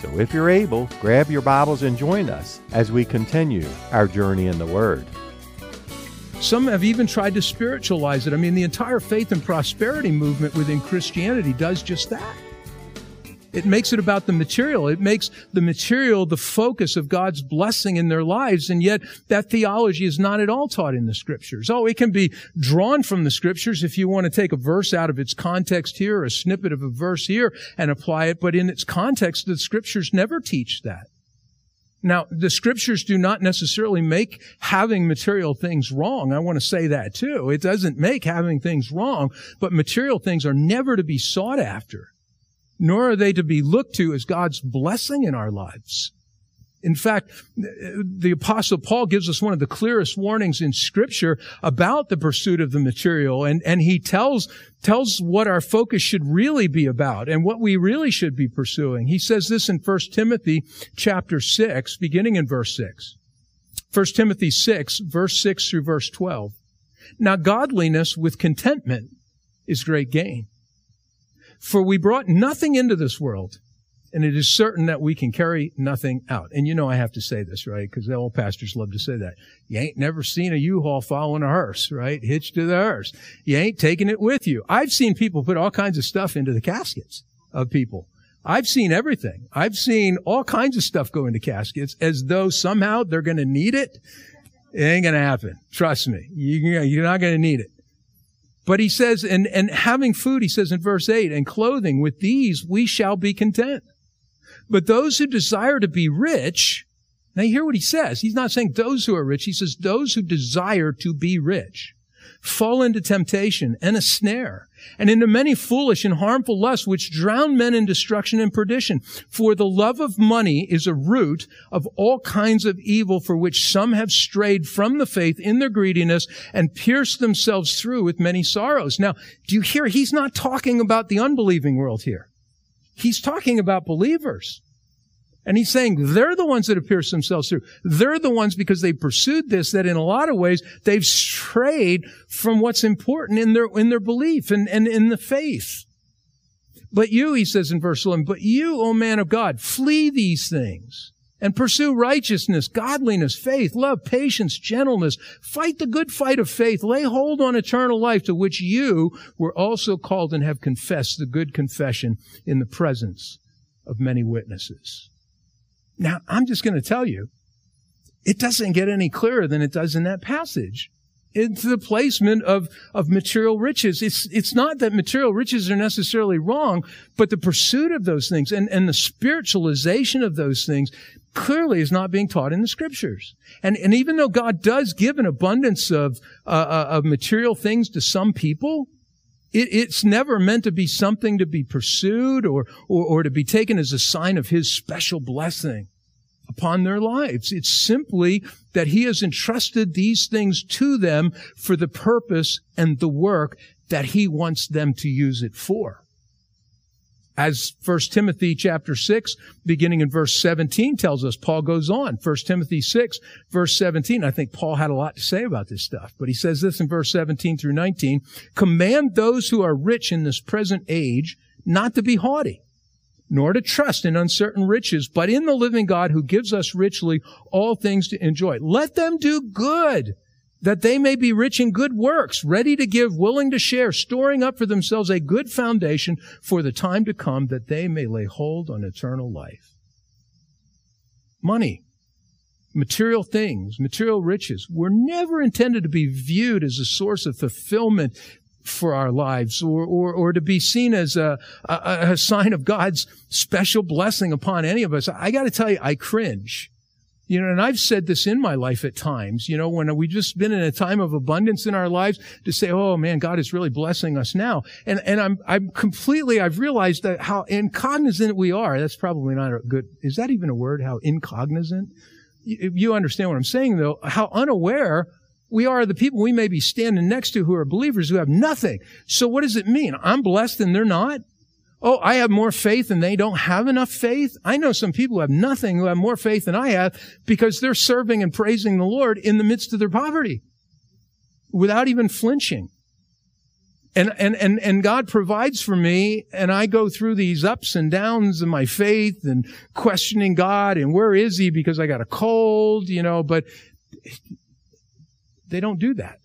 So if you're able, grab your Bibles and join us as we continue our journey in the Word. Some have even tried to spiritualize it. I mean, the entire faith and prosperity movement within Christianity does just that. It makes it about the material. It makes the material the focus of God's blessing in their lives. And yet that theology is not at all taught in the scriptures. Oh, it can be drawn from the scriptures if you want to take a verse out of its context here, a snippet of a verse here and apply it. But in its context, the scriptures never teach that. Now, the scriptures do not necessarily make having material things wrong. I want to say that too. It doesn't make having things wrong, but material things are never to be sought after nor are they to be looked to as God's blessing in our lives. In fact, the apostle Paul gives us one of the clearest warnings in scripture about the pursuit of the material. And, and he tells, tells what our focus should really be about and what we really should be pursuing. He says this in 1 Timothy chapter 6, beginning in verse 6. 1 Timothy 6, verse 6 through verse 12. Now godliness with contentment is great gain. For we brought nothing into this world, and it is certain that we can carry nothing out. And you know I have to say this, right? Because all pastors love to say that. You ain't never seen a U-Haul following a hearse, right? Hitched to the hearse. You ain't taking it with you. I've seen people put all kinds of stuff into the caskets of people. I've seen everything. I've seen all kinds of stuff go into caskets as though somehow they're going to need it. It ain't going to happen. Trust me. You're not going to need it. But he says, and, and having food, he says in verse 8, and clothing, with these we shall be content. But those who desire to be rich, now hear what he says. He's not saying those who are rich. He says those who desire to be rich fall into temptation and a snare and into many foolish and harmful lusts which drown men in destruction and perdition. For the love of money is a root of all kinds of evil for which some have strayed from the faith in their greediness and pierced themselves through with many sorrows. Now, do you hear? He's not talking about the unbelieving world here. He's talking about believers. And he's saying they're the ones that have pierced themselves through. They're the ones because they pursued this that in a lot of ways they've strayed from what's important in their, in their belief and, and in the faith. But you, he says in verse 11, but you, O man of God, flee these things and pursue righteousness, godliness, faith, love, patience, gentleness. Fight the good fight of faith. Lay hold on eternal life to which you were also called and have confessed the good confession in the presence of many witnesses. Now, I'm just going to tell you, it doesn't get any clearer than it does in that passage. It's the placement of, of material riches. It's, it's not that material riches are necessarily wrong, but the pursuit of those things and, and the spiritualization of those things clearly is not being taught in the scriptures. And, and even though God does give an abundance of, uh, uh of material things to some people, it, it's never meant to be something to be pursued or, or, or to be taken as a sign of His special blessing upon their lives. It's simply that He has entrusted these things to them for the purpose and the work that He wants them to use it for. As 1 Timothy chapter 6, beginning in verse 17 tells us, Paul goes on. 1 Timothy 6, verse 17. I think Paul had a lot to say about this stuff, but he says this in verse 17 through 19. Command those who are rich in this present age not to be haughty, nor to trust in uncertain riches, but in the living God who gives us richly all things to enjoy. Let them do good that they may be rich in good works, ready to give, willing to share, storing up for themselves a good foundation for the time to come, that they may lay hold on eternal life. Money, material things, material riches were never intended to be viewed as a source of fulfillment for our lives or, or, or to be seen as a, a, a sign of God's special blessing upon any of us. I got to tell you, I cringe you know, and I've said this in my life at times, you know, when we've just been in a time of abundance in our lives to say, oh man, God is really blessing us now. And, and I'm, I'm completely, I've realized that how incognizant we are. That's probably not a good, is that even a word? How incognizant You, you understand what I'm saying though, how unaware we are the people we may be standing next to who are believers who have nothing. So what does it mean? I'm blessed and they're not? Oh, I have more faith and they don't have enough faith. I know some people who have nothing who have more faith than I have because they're serving and praising the Lord in the midst of their poverty without even flinching. And, and, and, and God provides for me and I go through these ups and downs of my faith and questioning God and where is he because I got a cold, you know, but they don't do that.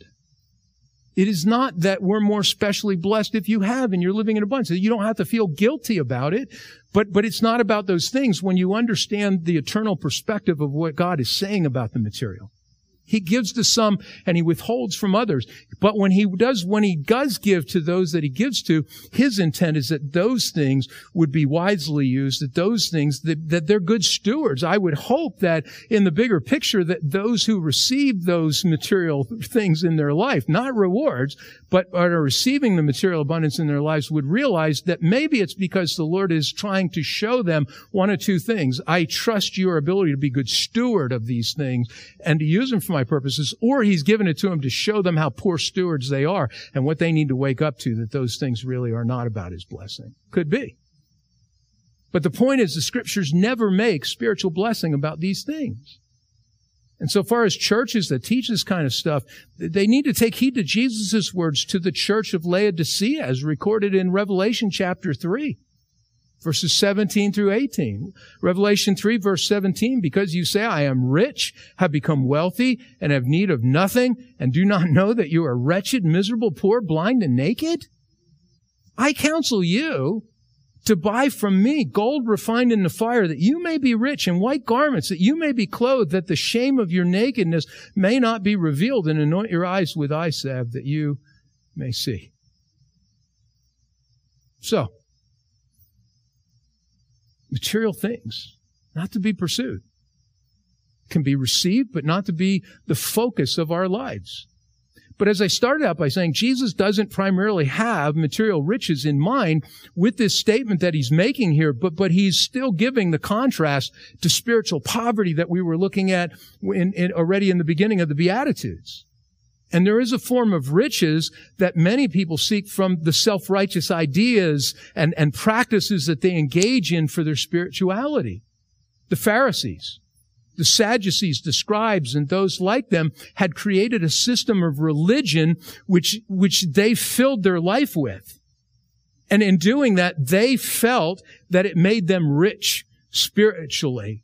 It is not that we're more specially blessed if you have and you're living in abundance. You don't have to feel guilty about it, but, but it's not about those things when you understand the eternal perspective of what God is saying about the material. He gives to some and he withholds from others. But when he does, when he does give to those that he gives to, his intent is that those things would be wisely used, that those things, that, that they're good stewards. I would hope that in the bigger picture that those who receive those material things in their life, not rewards, but are receiving the material abundance in their lives would realize that maybe it's because the Lord is trying to show them one of two things. I trust your ability to be good steward of these things and to use them for my purposes, or he's given it to them to show them how poor stewards they are and what they need to wake up to that those things really are not about his blessing. Could be. But the point is the scriptures never make spiritual blessing about these things. And so far as churches that teach this kind of stuff, they need to take heed to Jesus' words to the church of Laodicea as recorded in Revelation chapter 3 verses 17 through 18. Revelation 3 verse 17, because you say, I am rich, have become wealthy, and have need of nothing, and do not know that you are wretched, miserable, poor, blind, and naked? I counsel you to buy from me gold refined in the fire, that you may be rich, and white garments, that you may be clothed, that the shame of your nakedness may not be revealed, and anoint your eyes with eye salve, that you may see. So, material things, not to be pursued, can be received, but not to be the focus of our lives. But as I started out by saying, Jesus doesn't primarily have material riches in mind with this statement that he's making here, but, but he's still giving the contrast to spiritual poverty that we were looking at in, in, already in the beginning of the Beatitudes. And there is a form of riches that many people seek from the self-righteous ideas and, and practices that they engage in for their spirituality. The Pharisees, the Sadducees, the scribes, and those like them had created a system of religion which, which they filled their life with. And in doing that, they felt that it made them rich spiritually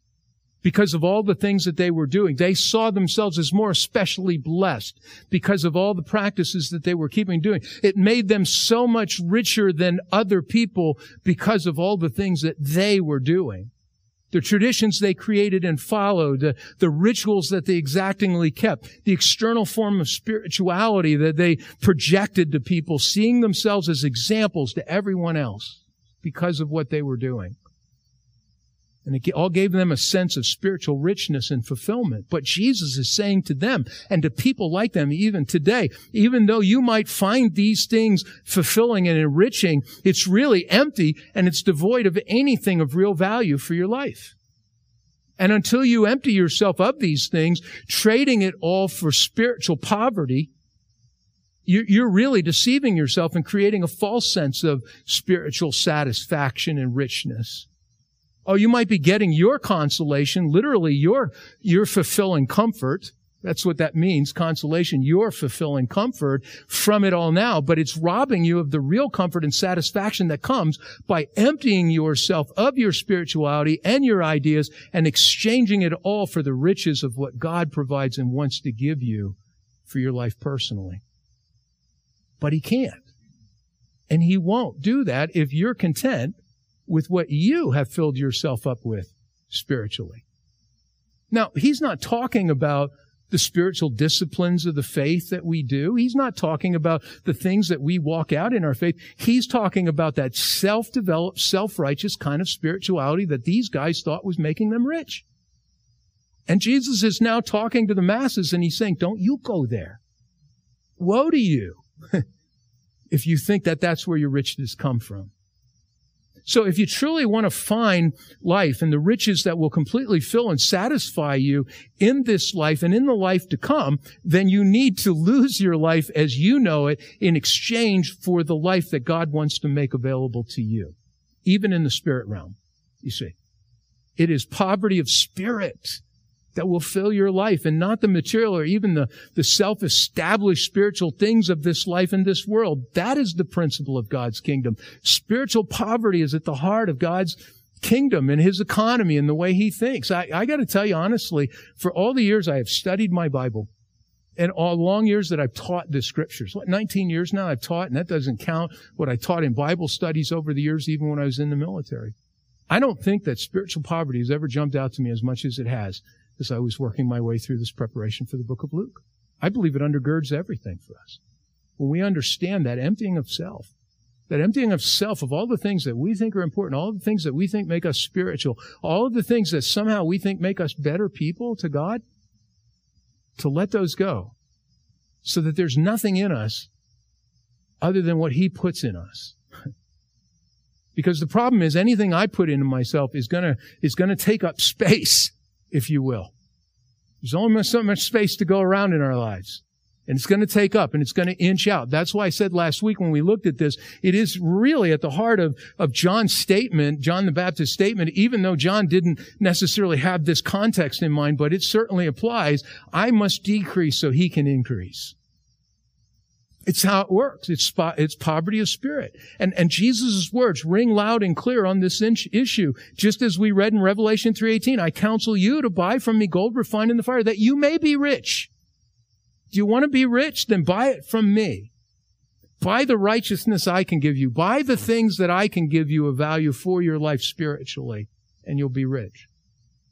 because of all the things that they were doing. They saw themselves as more especially blessed because of all the practices that they were keeping doing. It made them so much richer than other people because of all the things that they were doing the traditions they created and followed, the, the rituals that they exactingly kept, the external form of spirituality that they projected to people, seeing themselves as examples to everyone else because of what they were doing. And it all gave them a sense of spiritual richness and fulfillment. But Jesus is saying to them and to people like them even today, even though you might find these things fulfilling and enriching, it's really empty and it's devoid of anything of real value for your life. And until you empty yourself of these things, trading it all for spiritual poverty, you're really deceiving yourself and creating a false sense of spiritual satisfaction and richness. Oh, you might be getting your consolation, literally your, your fulfilling comfort. That's what that means, consolation, your fulfilling comfort from it all now, but it's robbing you of the real comfort and satisfaction that comes by emptying yourself of your spirituality and your ideas and exchanging it all for the riches of what God provides and wants to give you for your life personally. But He can't. And He won't do that if you're content with what you have filled yourself up with spiritually. Now, he's not talking about the spiritual disciplines of the faith that we do. He's not talking about the things that we walk out in our faith. He's talking about that self-developed, self-righteous kind of spirituality that these guys thought was making them rich. And Jesus is now talking to the masses and he's saying, don't you go there. Woe to you if you think that that's where your riches come from. So if you truly want to find life and the riches that will completely fill and satisfy you in this life and in the life to come, then you need to lose your life as you know it in exchange for the life that God wants to make available to you, even in the spirit realm. You see, it is poverty of spirit that will fill your life and not the material or even the, the self-established spiritual things of this life and this world. That is the principle of God's kingdom. Spiritual poverty is at the heart of God's kingdom and his economy and the way he thinks. I, I got to tell you honestly, for all the years I have studied my Bible and all long years that I've taught the scriptures, what, 19 years now I've taught, and that doesn't count what I taught in Bible studies over the years, even when I was in the military. I don't think that spiritual poverty has ever jumped out to me as much as it has as I was working my way through this preparation for the book of Luke. I believe it undergirds everything for us. When we understand that emptying of self, that emptying of self of all the things that we think are important, all the things that we think make us spiritual, all of the things that somehow we think make us better people to God, to let those go so that there's nothing in us other than what He puts in us. because the problem is anything I put into myself is gonna, is gonna take up space if you will. There's only so much space to go around in our lives. And it's going to take up and it's going to inch out. That's why I said last week when we looked at this, it is really at the heart of, of John's statement, John the Baptist's statement, even though John didn't necessarily have this context in mind, but it certainly applies. I must decrease so he can increase. It's how it works. It's, it's poverty of spirit. And, and Jesus' words ring loud and clear on this issue. Just as we read in Revelation 3.18, I counsel you to buy from me gold refined in the fire that you may be rich. Do you want to be rich? Then buy it from me. Buy the righteousness I can give you. Buy the things that I can give you of value for your life spiritually, and you'll be rich.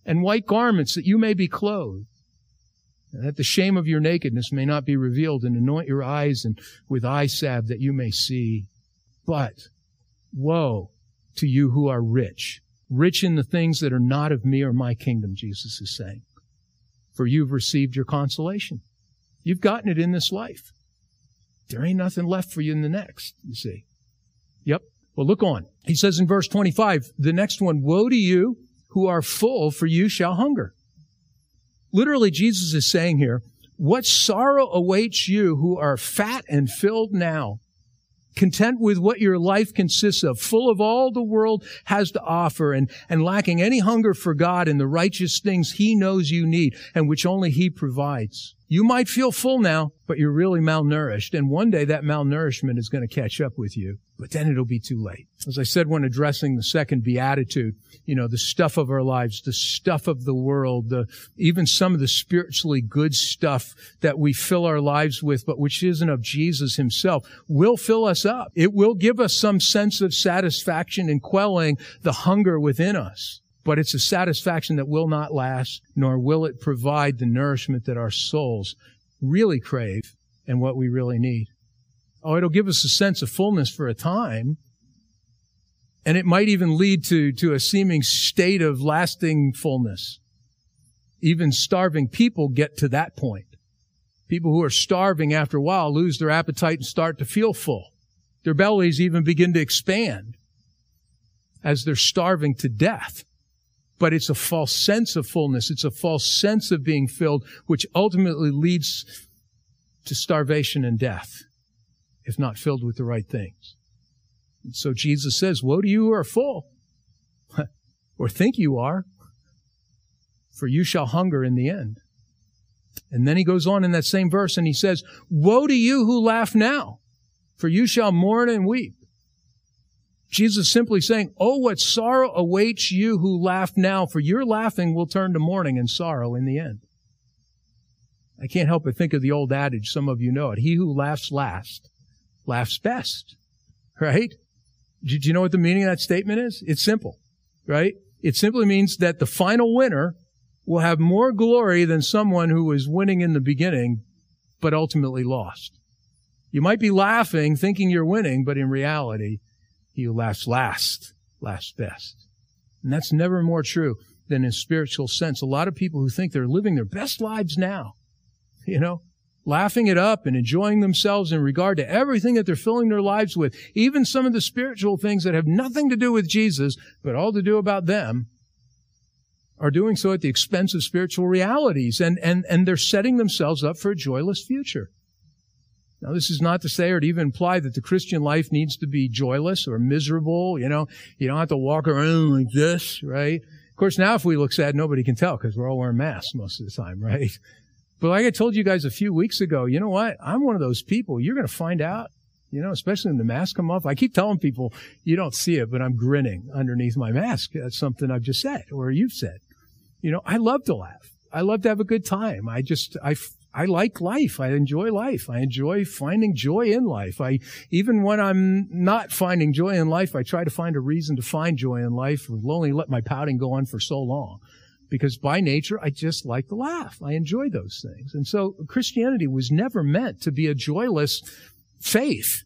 And white garments that you may be clothed and that the shame of your nakedness may not be revealed, and anoint your eyes and with eye salve that you may see. But woe to you who are rich, rich in the things that are not of me or my kingdom, Jesus is saying. For you've received your consolation. You've gotten it in this life. There ain't nothing left for you in the next, you see. Yep. Well, look on. He says in verse 25, the next one, woe to you who are full, for you shall hunger. Literally, Jesus is saying here, what sorrow awaits you who are fat and filled now, content with what your life consists of, full of all the world has to offer and, and lacking any hunger for God and the righteous things He knows you need and which only He provides. You might feel full now, but you're really malnourished. And one day that malnourishment is going to catch up with you, but then it'll be too late. As I said when addressing the second beatitude, you know, the stuff of our lives, the stuff of the world, the, even some of the spiritually good stuff that we fill our lives with, but which isn't of Jesus himself, will fill us up. It will give us some sense of satisfaction in quelling the hunger within us but it's a satisfaction that will not last, nor will it provide the nourishment that our souls really crave and what we really need. Oh, it'll give us a sense of fullness for a time, and it might even lead to, to a seeming state of lasting fullness. Even starving people get to that point. People who are starving after a while lose their appetite and start to feel full. Their bellies even begin to expand as they're starving to death but it's a false sense of fullness. It's a false sense of being filled, which ultimately leads to starvation and death, if not filled with the right things. And so Jesus says, Woe to you who are full, or think you are, for you shall hunger in the end. And then he goes on in that same verse and he says, Woe to you who laugh now, for you shall mourn and weep. Jesus simply saying, Oh, what sorrow awaits you who laugh now, for your laughing will turn to mourning and sorrow in the end. I can't help but think of the old adage, some of you know it. He who laughs last laughs best. Right? Do you know what the meaning of that statement is? It's simple. Right? It simply means that the final winner will have more glory than someone who was winning in the beginning, but ultimately lost. You might be laughing, thinking you're winning, but in reality, he who laughs last, laughs best. And that's never more true than in spiritual sense. A lot of people who think they're living their best lives now, you know, laughing it up and enjoying themselves in regard to everything that they're filling their lives with, even some of the spiritual things that have nothing to do with Jesus, but all to do about them, are doing so at the expense of spiritual realities and, and, and they're setting themselves up for a joyless future. Now, this is not to say or to even imply that the Christian life needs to be joyless or miserable. You know, you don't have to walk around like this, right? Of course, now if we look sad, nobody can tell because we're all wearing masks most of the time, right? But like I told you guys a few weeks ago, you know what? I'm one of those people. You're going to find out, you know, especially when the mask come off. I keep telling people you don't see it, but I'm grinning underneath my mask. That's something I've just said or you've said. You know, I love to laugh. I love to have a good time. I just, I, I like life. I enjoy life. I enjoy finding joy in life. I, even when I'm not finding joy in life, I try to find a reason to find joy in life. I've only let my pouting go on for so long because by nature, I just like to laugh. I enjoy those things. And so Christianity was never meant to be a joyless faith.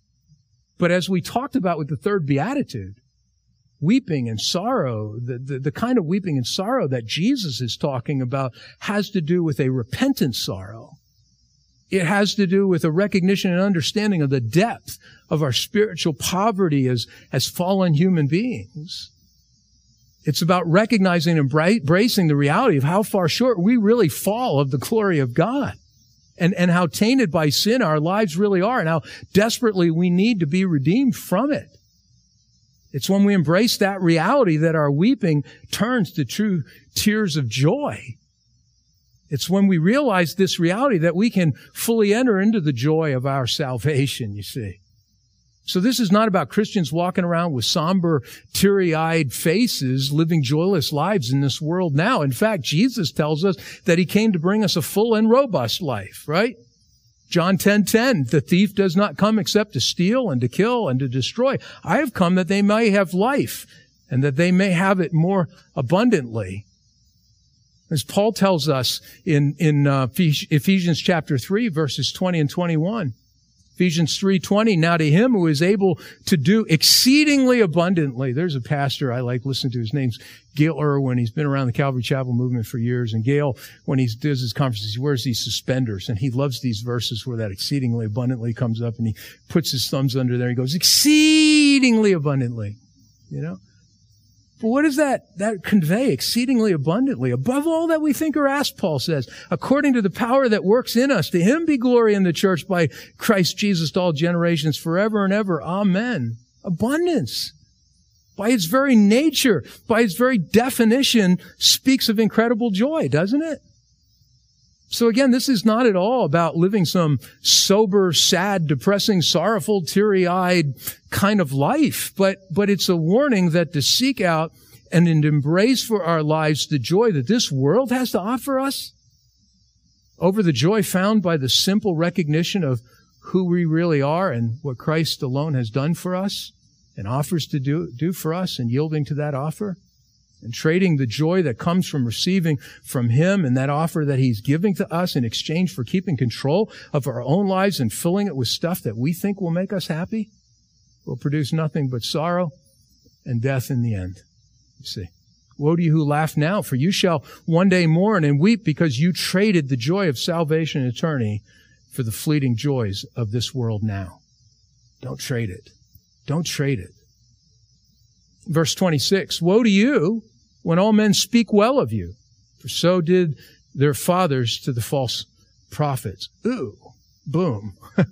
But as we talked about with the third beatitude, weeping and sorrow, the, the, the, kind of weeping and sorrow that Jesus is talking about has to do with a repentant sorrow. It has to do with a recognition and understanding of the depth of our spiritual poverty as, as fallen human beings. It's about recognizing and embracing the reality of how far short we really fall of the glory of God and, and how tainted by sin our lives really are and how desperately we need to be redeemed from it. It's when we embrace that reality that our weeping turns to true tears of joy. It's when we realize this reality that we can fully enter into the joy of our salvation, you see. So this is not about Christians walking around with somber, teary-eyed faces, living joyless lives in this world now. In fact, Jesus tells us that he came to bring us a full and robust life, right? John 10, 10, the thief does not come except to steal and to kill and to destroy. I have come that they may have life and that they may have it more abundantly. As Paul tells us in, in uh, Ephesians chapter 3, verses 20 and 21. Ephesians 3:20 now to him who is able to do exceedingly abundantly. There's a pastor I like listening to his name's Gayle Erwin. He's been around the Calvary Chapel movement for years and Gail when he does his conferences he wears these suspenders and he loves these verses where that exceedingly abundantly comes up and he puts his thumbs under there he goes exceedingly abundantly. You know? But what does that, that convey exceedingly abundantly? Above all that we think or ask, Paul says, according to the power that works in us, to him be glory in the church by Christ Jesus to all generations forever and ever. Amen. Abundance. By its very nature, by its very definition, speaks of incredible joy, doesn't it? So again, this is not at all about living some sober, sad, depressing, sorrowful, teary-eyed kind of life, but, but it's a warning that to seek out and embrace for our lives the joy that this world has to offer us over the joy found by the simple recognition of who we really are and what Christ alone has done for us and offers to do, do for us and yielding to that offer and trading the joy that comes from receiving from Him and that offer that He's giving to us in exchange for keeping control of our own lives and filling it with stuff that we think will make us happy will produce nothing but sorrow and death in the end. You see. Woe to you who laugh now, for you shall one day mourn and weep because you traded the joy of salvation and eternity for the fleeting joys of this world now. Don't trade it. Don't trade it. Verse 26, Woe to you when all men speak well of you. For so did their fathers to the false prophets. Ooh, boom.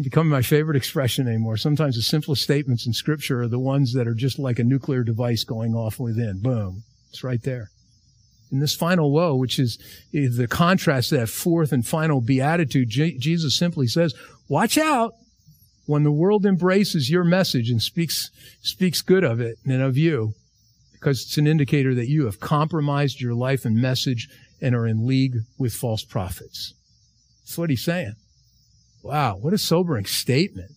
Becoming my favorite expression anymore. Sometimes the simplest statements in scripture are the ones that are just like a nuclear device going off within. Boom. It's right there. In this final woe, which is the contrast to that fourth and final beatitude, Jesus simply says, watch out when the world embraces your message and speaks, speaks good of it and of you because it's an indicator that you have compromised your life and message and are in league with false prophets. That's what he's saying. Wow, what a sobering statement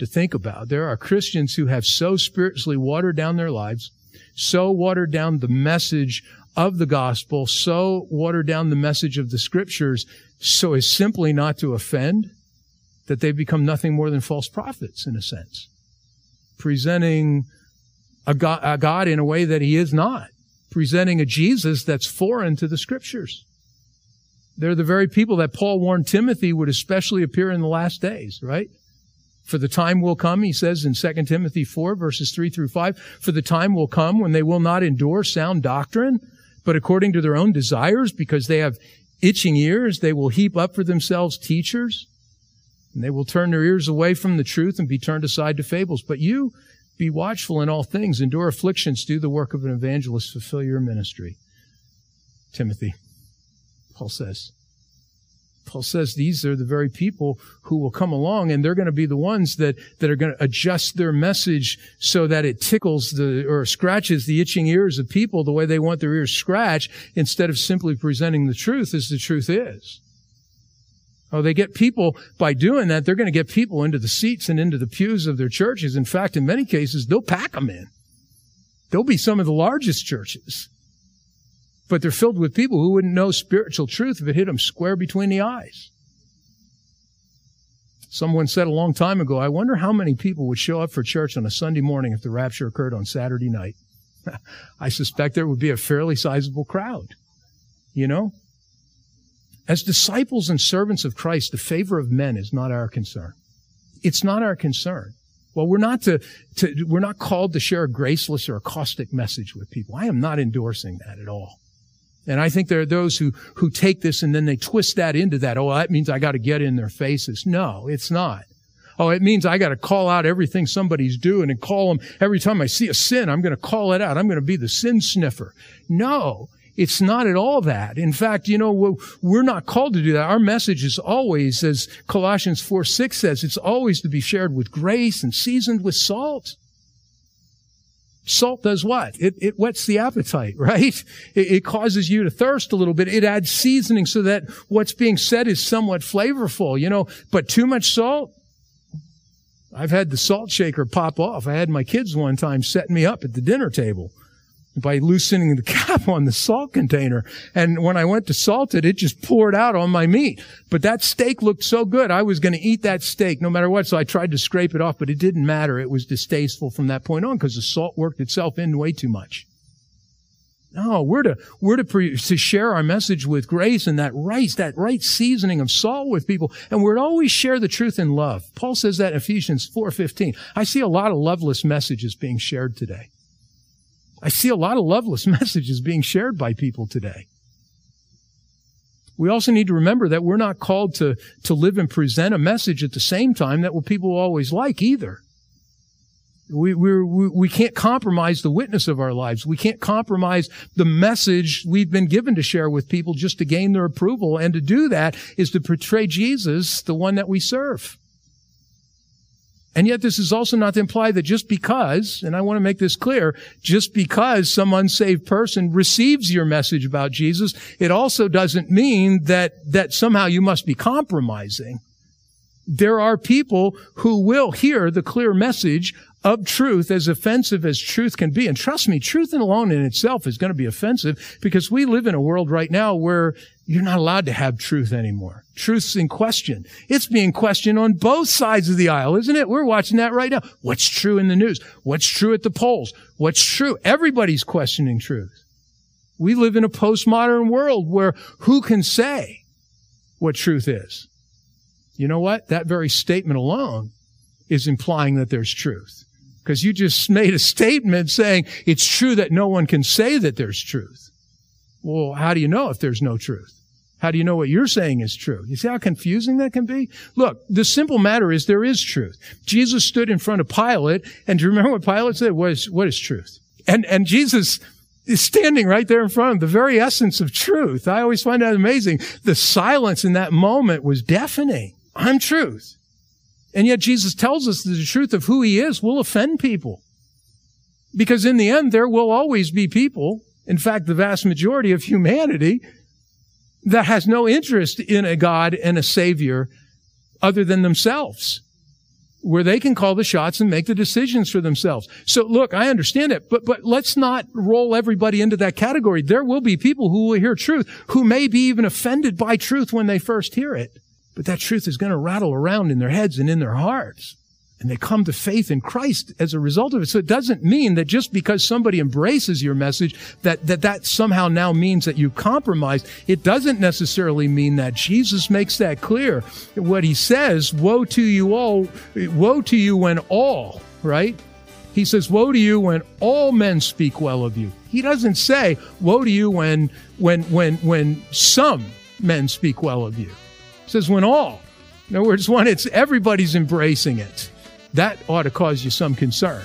to think about. There are Christians who have so spiritually watered down their lives, so watered down the message of the gospel, so watered down the message of the scriptures, so as simply not to offend, that they've become nothing more than false prophets in a sense. Presenting a God, a God in a way that he is not, presenting a Jesus that's foreign to the scriptures. They're the very people that Paul warned Timothy would especially appear in the last days, right? For the time will come, he says in 2 Timothy 4 verses 3 through 5, for the time will come when they will not endure sound doctrine, but according to their own desires, because they have itching ears, they will heap up for themselves teachers, and they will turn their ears away from the truth and be turned aside to fables. But you, be watchful in all things, endure afflictions, do the work of an evangelist, fulfill your ministry. Timothy, Paul says. Paul says these are the very people who will come along and they're going to be the ones that, that are going to adjust their message so that it tickles the, or scratches the itching ears of people the way they want their ears scratched instead of simply presenting the truth as the truth is. Oh, they get people by doing that. They're going to get people into the seats and into the pews of their churches. In fact, in many cases, they'll pack them in. They'll be some of the largest churches. But they're filled with people who wouldn't know spiritual truth if it hit them square between the eyes. Someone said a long time ago, I wonder how many people would show up for church on a Sunday morning if the rapture occurred on Saturday night. I suspect there would be a fairly sizable crowd. You know? As disciples and servants of Christ, the favor of men is not our concern. It's not our concern. Well, we're not to, to, we're not called to share a graceless or a caustic message with people. I am not endorsing that at all. And I think there are those who, who take this and then they twist that into that. Oh, that means I got to get in their faces. No, it's not. Oh, it means I got to call out everything somebody's doing and call them every time I see a sin. I'm going to call it out. I'm going to be the sin sniffer. No, it's not at all that. In fact, you know, we're not called to do that. Our message is always, as Colossians 4 6 says, it's always to be shared with grace and seasoned with salt. Salt does what? It, it whets the appetite, right? It, it, causes you to thirst a little bit. It adds seasoning so that what's being said is somewhat flavorful, you know, but too much salt. I've had the salt shaker pop off. I had my kids one time setting me up at the dinner table by loosening the cap on the salt container. And when I went to salt it, it just poured out on my meat. But that steak looked so good, I was going to eat that steak no matter what. So I tried to scrape it off, but it didn't matter. It was distasteful from that point on because the salt worked itself in way too much. No, we're to, we're to, pre, to share our message with grace and that right, that right seasoning of salt with people. And we're to always share the truth in love. Paul says that in Ephesians 4.15. I see a lot of loveless messages being shared today. I see a lot of loveless messages being shared by people today. We also need to remember that we're not called to, to live and present a message at the same time that will people always like either. We, we, we can't compromise the witness of our lives. We can't compromise the message we've been given to share with people just to gain their approval. And to do that is to portray Jesus, the one that we serve. And yet this is also not to imply that just because, and I want to make this clear, just because some unsaved person receives your message about Jesus, it also doesn't mean that, that somehow you must be compromising. There are people who will hear the clear message of truth as offensive as truth can be. And trust me, truth alone in itself is going to be offensive because we live in a world right now where you're not allowed to have truth anymore. Truth's in question. It's being questioned on both sides of the aisle, isn't it? We're watching that right now. What's true in the news? What's true at the polls? What's true? Everybody's questioning truth. We live in a postmodern world where who can say what truth is? You know what? That very statement alone is implying that there's truth. Because you just made a statement saying it's true that no one can say that there's truth. Well, how do you know if there's no truth? How do you know what you're saying is true? You see how confusing that can be? Look, the simple matter is there is truth. Jesus stood in front of Pilate, and do you remember what Pilate said? What is, what is truth? And, and Jesus is standing right there in front of the very essence of truth. I always find that amazing. The silence in that moment was deafening. I'm truth. And yet Jesus tells us that the truth of who he is will offend people. Because in the end, there will always be people, in fact, the vast majority of humanity, that has no interest in a God and a Savior other than themselves, where they can call the shots and make the decisions for themselves. So look, I understand it, but, but let's not roll everybody into that category. There will be people who will hear truth, who may be even offended by truth when they first hear it. But that truth is going to rattle around in their heads and in their hearts. and they come to faith in Christ as a result of it. So it doesn't mean that just because somebody embraces your message that that, that somehow now means that you compromise. It doesn't necessarily mean that. Jesus makes that clear. What he says, woe to you all, woe to you when all, right? He says, woe to you when all men speak well of you. He doesn't say, woe to you when when when when some men speak well of you. Says when all. In other words, when it's everybody's embracing it that ought to cause you some concern.